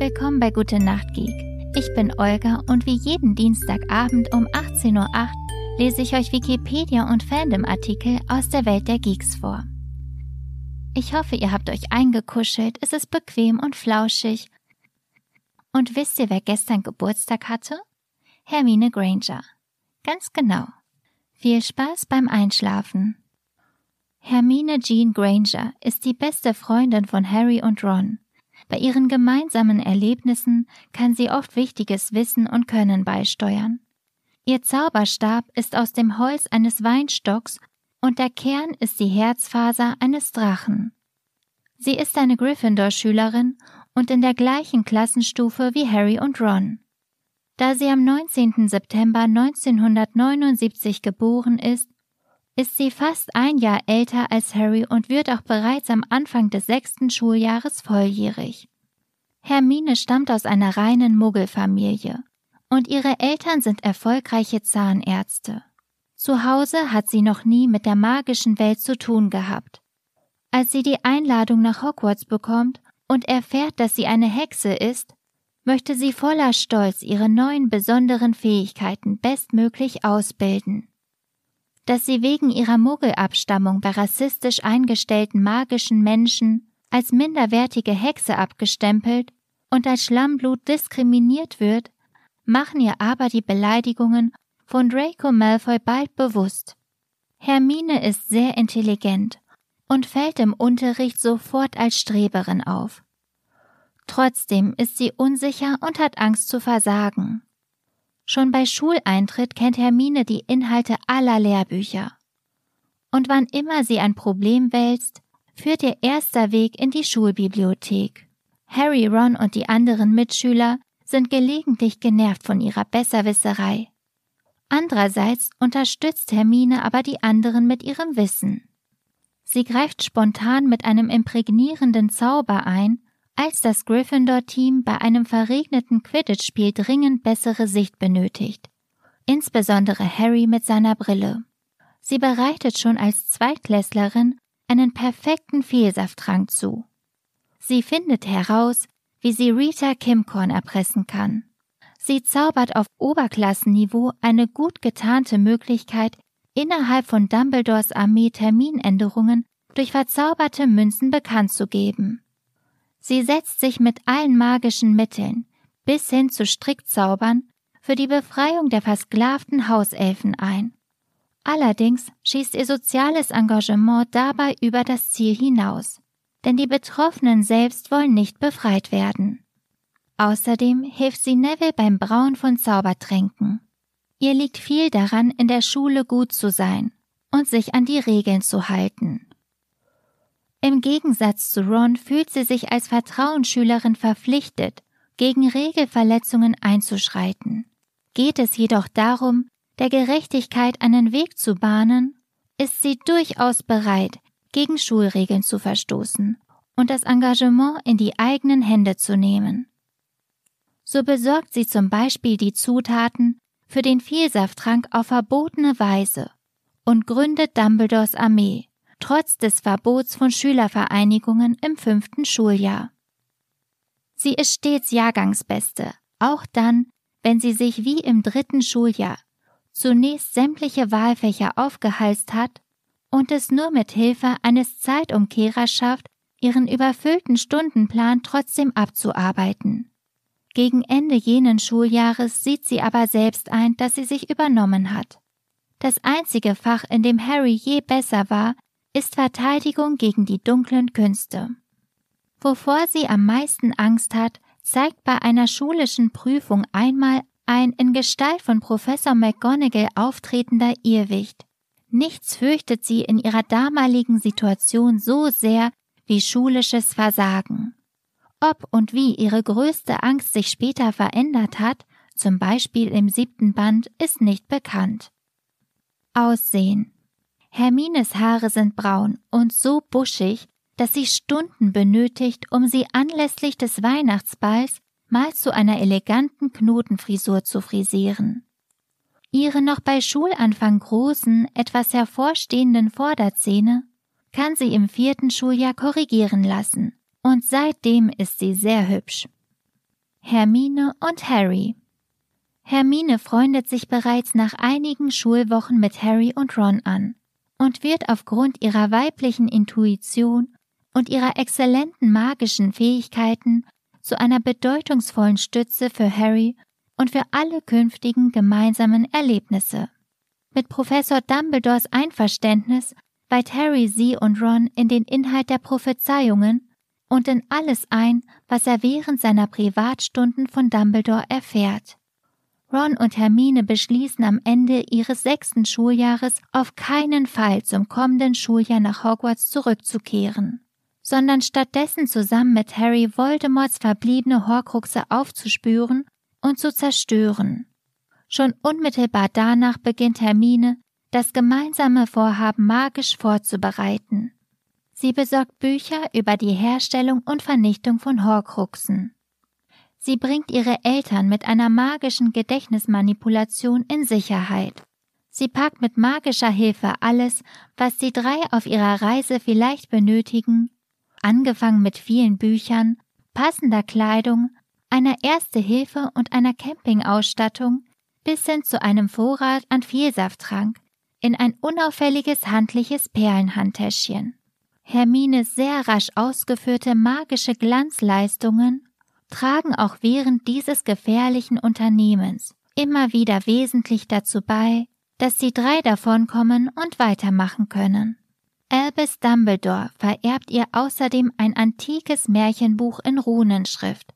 Willkommen bei Gute Nacht Geek. Ich bin Olga und wie jeden Dienstagabend um 18.08 Uhr lese ich euch Wikipedia und Fandom-Artikel aus der Welt der Geeks vor. Ich hoffe, ihr habt euch eingekuschelt, es ist bequem und flauschig. Und wisst ihr, wer gestern Geburtstag hatte? Hermine Granger. Ganz genau. Viel Spaß beim Einschlafen. Hermine Jean Granger ist die beste Freundin von Harry und Ron. Bei ihren gemeinsamen Erlebnissen kann sie oft wichtiges Wissen und Können beisteuern. Ihr Zauberstab ist aus dem Holz eines Weinstocks und der Kern ist die Herzfaser eines Drachen. Sie ist eine Gryffindor-Schülerin und in der gleichen Klassenstufe wie Harry und Ron. Da sie am 19. September 1979 geboren ist, ist sie fast ein Jahr älter als Harry und wird auch bereits am Anfang des sechsten Schuljahres volljährig. Hermine stammt aus einer reinen Muggelfamilie und ihre Eltern sind erfolgreiche Zahnärzte. Zu Hause hat sie noch nie mit der magischen Welt zu tun gehabt. Als sie die Einladung nach Hogwarts bekommt und erfährt, dass sie eine Hexe ist, möchte sie voller Stolz ihre neuen besonderen Fähigkeiten bestmöglich ausbilden dass sie wegen ihrer Muggelabstammung bei rassistisch eingestellten magischen Menschen als minderwertige Hexe abgestempelt und als Schlammblut diskriminiert wird, machen ihr aber die Beleidigungen von Draco Malfoy bald bewusst. Hermine ist sehr intelligent und fällt im Unterricht sofort als Streberin auf. Trotzdem ist sie unsicher und hat Angst zu versagen. Schon bei Schuleintritt kennt Hermine die Inhalte aller Lehrbücher. Und wann immer sie ein Problem wälzt, führt ihr erster Weg in die Schulbibliothek. Harry, Ron und die anderen Mitschüler sind gelegentlich genervt von ihrer Besserwisserei. Andererseits unterstützt Hermine aber die anderen mit ihrem Wissen. Sie greift spontan mit einem imprägnierenden Zauber ein als das Gryffindor-Team bei einem verregneten Quidditch-Spiel dringend bessere Sicht benötigt. Insbesondere Harry mit seiner Brille. Sie bereitet schon als Zweitklässlerin einen perfekten Fehlsafttrank zu. Sie findet heraus, wie sie Rita Kimcorn erpressen kann. Sie zaubert auf Oberklassenniveau eine gut getarnte Möglichkeit, innerhalb von Dumbledores Armee Terminänderungen durch verzauberte Münzen bekannt zu geben. Sie setzt sich mit allen magischen Mitteln, bis hin zu Strickzaubern, für die Befreiung der versklavten Hauselfen ein. Allerdings schießt ihr soziales Engagement dabei über das Ziel hinaus, denn die Betroffenen selbst wollen nicht befreit werden. Außerdem hilft sie Neville beim Brauen von Zaubertränken. Ihr liegt viel daran, in der Schule gut zu sein und sich an die Regeln zu halten. Im Gegensatz zu Ron fühlt sie sich als Vertrauensschülerin verpflichtet, gegen Regelverletzungen einzuschreiten. Geht es jedoch darum, der Gerechtigkeit einen Weg zu bahnen, ist sie durchaus bereit, gegen Schulregeln zu verstoßen und das Engagement in die eigenen Hände zu nehmen. So besorgt sie zum Beispiel die Zutaten für den Vielsafttrank auf verbotene Weise und gründet Dumbledores Armee, trotz des Verbots von Schülervereinigungen im fünften Schuljahr. Sie ist stets Jahrgangsbeste, auch dann, wenn sie sich wie im dritten Schuljahr zunächst sämtliche Wahlfächer aufgehalst hat und es nur mit Hilfe eines Zeitumkehrers schafft, ihren überfüllten Stundenplan trotzdem abzuarbeiten. Gegen Ende jenen Schuljahres sieht sie aber selbst ein, dass sie sich übernommen hat. Das einzige Fach, in dem Harry je besser war, ist Verteidigung gegen die dunklen Künste. Wovor sie am meisten Angst hat, zeigt bei einer schulischen Prüfung einmal ein in Gestalt von Professor McGonagall auftretender Irrwicht. Nichts fürchtet sie in ihrer damaligen Situation so sehr wie schulisches Versagen. Ob und wie ihre größte Angst sich später verändert hat, zum Beispiel im siebten Band, ist nicht bekannt. Aussehen Hermines Haare sind braun und so buschig, dass sie Stunden benötigt, um sie anlässlich des Weihnachtsballs mal zu einer eleganten Knotenfrisur zu frisieren. Ihre noch bei Schulanfang großen, etwas hervorstehenden Vorderzähne kann sie im vierten Schuljahr korrigieren lassen, und seitdem ist sie sehr hübsch. Hermine und Harry. Hermine freundet sich bereits nach einigen Schulwochen mit Harry und Ron an und wird aufgrund ihrer weiblichen Intuition und ihrer exzellenten magischen Fähigkeiten zu einer bedeutungsvollen Stütze für Harry und für alle künftigen gemeinsamen Erlebnisse. Mit Professor Dumbledores Einverständnis weiht Harry sie und Ron in den Inhalt der Prophezeiungen und in alles ein, was er während seiner Privatstunden von Dumbledore erfährt. Ron und Hermine beschließen am Ende ihres sechsten Schuljahres auf keinen Fall zum kommenden Schuljahr nach Hogwarts zurückzukehren, sondern stattdessen zusammen mit Harry Voldemorts verbliebene Horcruxe aufzuspüren und zu zerstören. Schon unmittelbar danach beginnt Hermine, das gemeinsame Vorhaben magisch vorzubereiten. Sie besorgt Bücher über die Herstellung und Vernichtung von Horcruxen. Sie bringt ihre Eltern mit einer magischen Gedächtnismanipulation in Sicherheit. Sie packt mit magischer Hilfe alles, was die drei auf ihrer Reise vielleicht benötigen, angefangen mit vielen Büchern, passender Kleidung, einer Erste Hilfe und einer Campingausstattung bis hin zu einem Vorrat an Vielsafttrank in ein unauffälliges handliches Perlenhandtäschchen. Hermines sehr rasch ausgeführte magische Glanzleistungen tragen auch während dieses gefährlichen Unternehmens immer wieder wesentlich dazu bei, dass die drei davonkommen und weitermachen können. Albus Dumbledore vererbt ihr außerdem ein antikes Märchenbuch in Runenschrift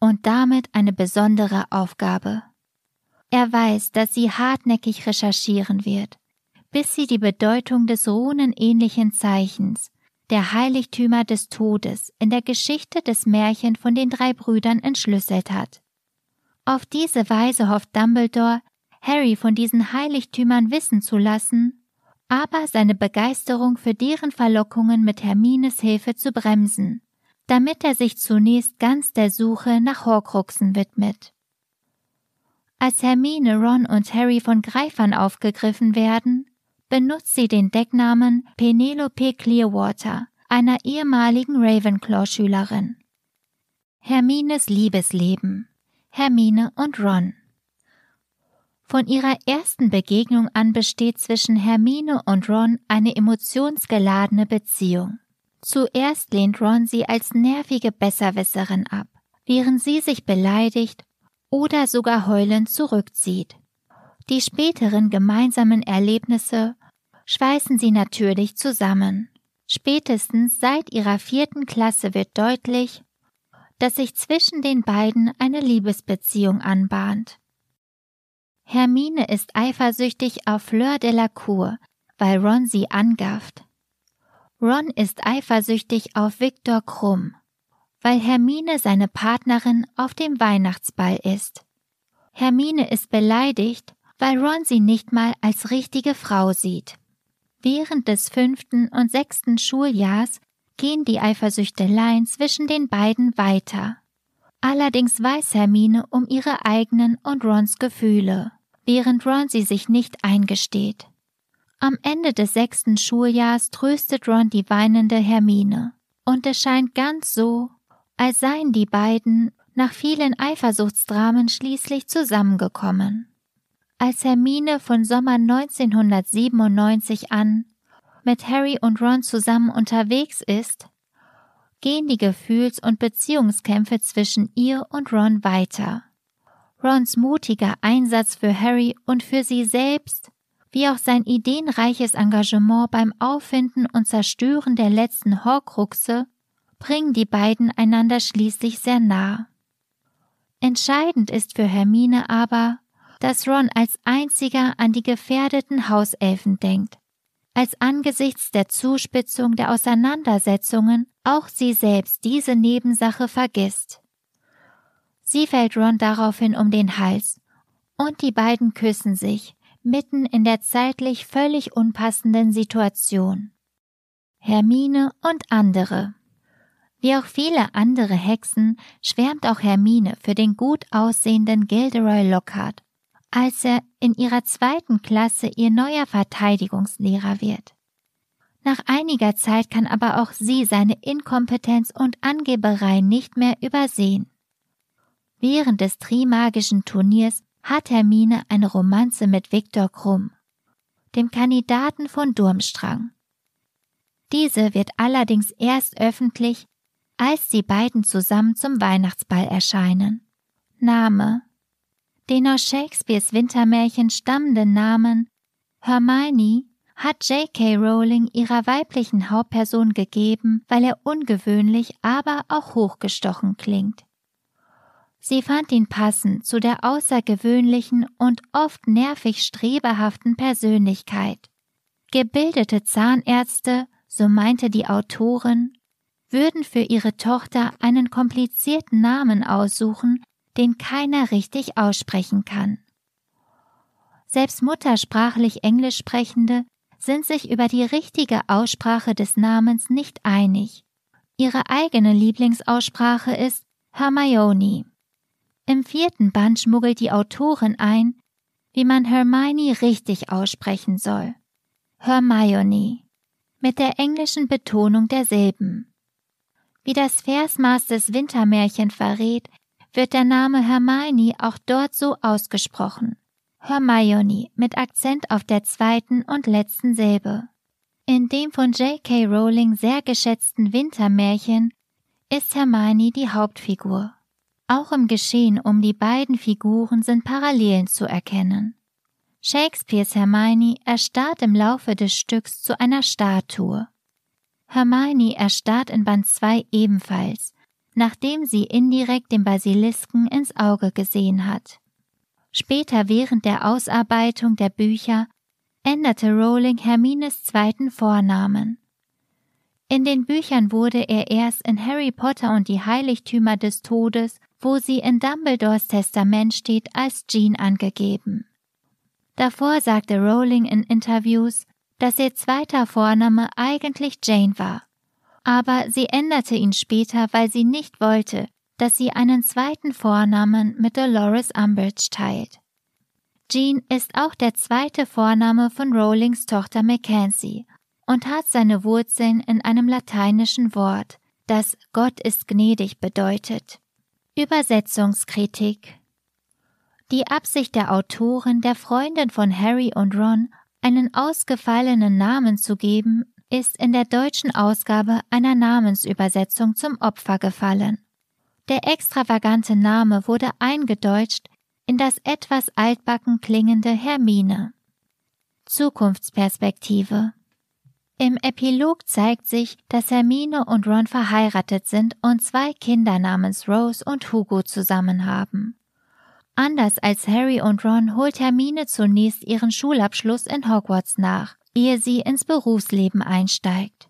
und damit eine besondere Aufgabe. Er weiß, dass sie hartnäckig recherchieren wird, bis sie die Bedeutung des runenähnlichen Zeichens der Heiligtümer des Todes in der Geschichte des Märchen von den drei Brüdern entschlüsselt hat. Auf diese Weise hofft Dumbledore, Harry von diesen Heiligtümern wissen zu lassen, aber seine Begeisterung für deren Verlockungen mit Hermines Hilfe zu bremsen, damit er sich zunächst ganz der Suche nach Horcruxen widmet. Als Hermine, Ron und Harry von Greifern aufgegriffen werden, benutzt sie den Decknamen Penelope Clearwater, einer ehemaligen Ravenclaw-Schülerin. Hermines Liebesleben Hermine und Ron Von ihrer ersten Begegnung an besteht zwischen Hermine und Ron eine emotionsgeladene Beziehung. Zuerst lehnt Ron sie als nervige Besserwisserin ab, während sie sich beleidigt oder sogar heulend zurückzieht. Die späteren gemeinsamen Erlebnisse schweißen sie natürlich zusammen. Spätestens seit ihrer vierten Klasse wird deutlich, dass sich zwischen den beiden eine Liebesbeziehung anbahnt. Hermine ist eifersüchtig auf Fleur de la Cour, weil Ron sie angafft. Ron ist eifersüchtig auf Viktor Krumm, weil Hermine seine Partnerin auf dem Weihnachtsball ist. Hermine ist beleidigt, weil Ron sie nicht mal als richtige Frau sieht. Während des fünften und sechsten Schuljahrs gehen die Eifersüchteleien zwischen den beiden weiter. Allerdings weiß Hermine um ihre eigenen und Rons Gefühle, während Ron sie sich nicht eingesteht. Am Ende des sechsten Schuljahrs tröstet Ron die weinende Hermine, und es scheint ganz so, als seien die beiden nach vielen Eifersuchtsdramen schließlich zusammengekommen. Als Hermine von Sommer 1997 an mit Harry und Ron zusammen unterwegs ist, gehen die Gefühls- und Beziehungskämpfe zwischen ihr und Ron weiter. Rons mutiger Einsatz für Harry und für sie selbst, wie auch sein ideenreiches Engagement beim Auffinden und Zerstören der letzten Horcruxe, bringen die beiden einander schließlich sehr nah. Entscheidend ist für Hermine aber, dass Ron als einziger an die gefährdeten Hauselfen denkt, als angesichts der Zuspitzung der Auseinandersetzungen auch sie selbst diese Nebensache vergisst. Sie fällt Ron daraufhin um den Hals, und die beiden küssen sich, mitten in der zeitlich völlig unpassenden Situation. Hermine und andere. Wie auch viele andere Hexen schwärmt auch Hermine für den gut aussehenden Gilderoy Lockhart als er in ihrer zweiten Klasse ihr neuer Verteidigungslehrer wird. Nach einiger Zeit kann aber auch sie seine Inkompetenz und Angeberei nicht mehr übersehen. Während des Trimagischen Turniers hat Hermine eine Romanze mit Viktor Krumm, dem Kandidaten von Durmstrang. Diese wird allerdings erst öffentlich, als die beiden zusammen zum Weihnachtsball erscheinen. Name Den aus Shakespeares Wintermärchen stammenden Namen Hermione hat J.K. Rowling ihrer weiblichen Hauptperson gegeben, weil er ungewöhnlich, aber auch hochgestochen klingt. Sie fand ihn passend zu der außergewöhnlichen und oft nervig strebehaften Persönlichkeit. Gebildete Zahnärzte, so meinte die Autorin, würden für ihre Tochter einen komplizierten Namen aussuchen, den keiner richtig aussprechen kann. Selbst muttersprachlich Englisch sprechende sind sich über die richtige Aussprache des Namens nicht einig. Ihre eigene Lieblingsaussprache ist Hermione. Im vierten Band schmuggelt die Autorin ein, wie man Hermione richtig aussprechen soll. Hermione. Mit der englischen Betonung derselben. Wie das Versmaß des Wintermärchen verrät, wird der Name Hermione auch dort so ausgesprochen. Hermione mit Akzent auf der zweiten und letzten Silbe. In dem von J.K. Rowling sehr geschätzten Wintermärchen ist Hermione die Hauptfigur. Auch im Geschehen um die beiden Figuren sind Parallelen zu erkennen. Shakespeares Hermione erstarrt im Laufe des Stücks zu einer Statue. Hermione erstarrt in Band 2 ebenfalls, nachdem sie indirekt den Basilisken ins Auge gesehen hat. Später während der Ausarbeitung der Bücher änderte Rowling Hermines zweiten Vornamen. In den Büchern wurde er erst in Harry Potter und die Heiligtümer des Todes wo sie in Dumbledores Testament steht, als Jean angegeben. Davor sagte Rowling in Interviews, dass ihr zweiter Vorname eigentlich Jane war. Aber sie änderte ihn später, weil sie nicht wollte, dass sie einen zweiten Vornamen mit Dolores Umbridge teilt. Jean ist auch der zweite Vorname von Rowlings Tochter Mackenzie und hat seine Wurzeln in einem lateinischen Wort, das Gott ist gnädig bedeutet. Übersetzungskritik Die Absicht der Autorin, der Freundin von Harry und Ron einen ausgefallenen Namen zu geben, ist in der deutschen Ausgabe einer Namensübersetzung zum Opfer gefallen. Der extravagante Name wurde eingedeutscht in das etwas altbacken klingende Hermine. Zukunftsperspektive im Epilog zeigt sich, dass Hermine und Ron verheiratet sind und zwei Kinder namens Rose und Hugo zusammen haben. Anders als Harry und Ron holt Hermine zunächst ihren Schulabschluss in Hogwarts nach, ehe sie ins Berufsleben einsteigt.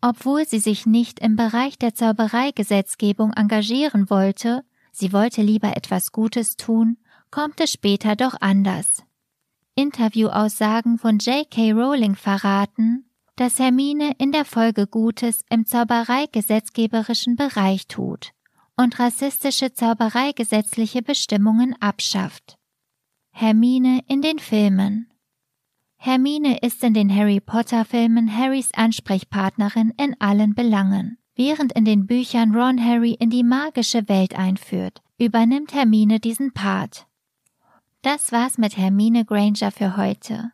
Obwohl sie sich nicht im Bereich der Zaubereigesetzgebung engagieren wollte, sie wollte lieber etwas Gutes tun, kommt es später doch anders. Interviewaussagen von J.K. Rowling verraten, dass Hermine in der Folge Gutes im Zaubereigesetzgeberischen Bereich tut und rassistische Zaubereigesetzliche Bestimmungen abschafft. Hermine in den Filmen Hermine ist in den Harry Potter Filmen Harrys Ansprechpartnerin in allen Belangen. Während in den Büchern Ron Harry in die magische Welt einführt, übernimmt Hermine diesen Part. Das war's mit Hermine Granger für heute.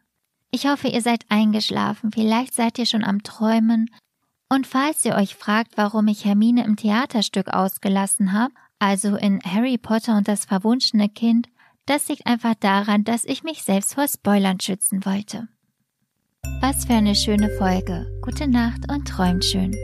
Ich hoffe, ihr seid eingeschlafen, vielleicht seid ihr schon am Träumen. Und falls ihr euch fragt, warum ich Hermine im Theaterstück ausgelassen habe, also in Harry Potter und das verwunschene Kind, das liegt einfach daran, dass ich mich selbst vor Spoilern schützen wollte. Was für eine schöne Folge. Gute Nacht und träumt schön.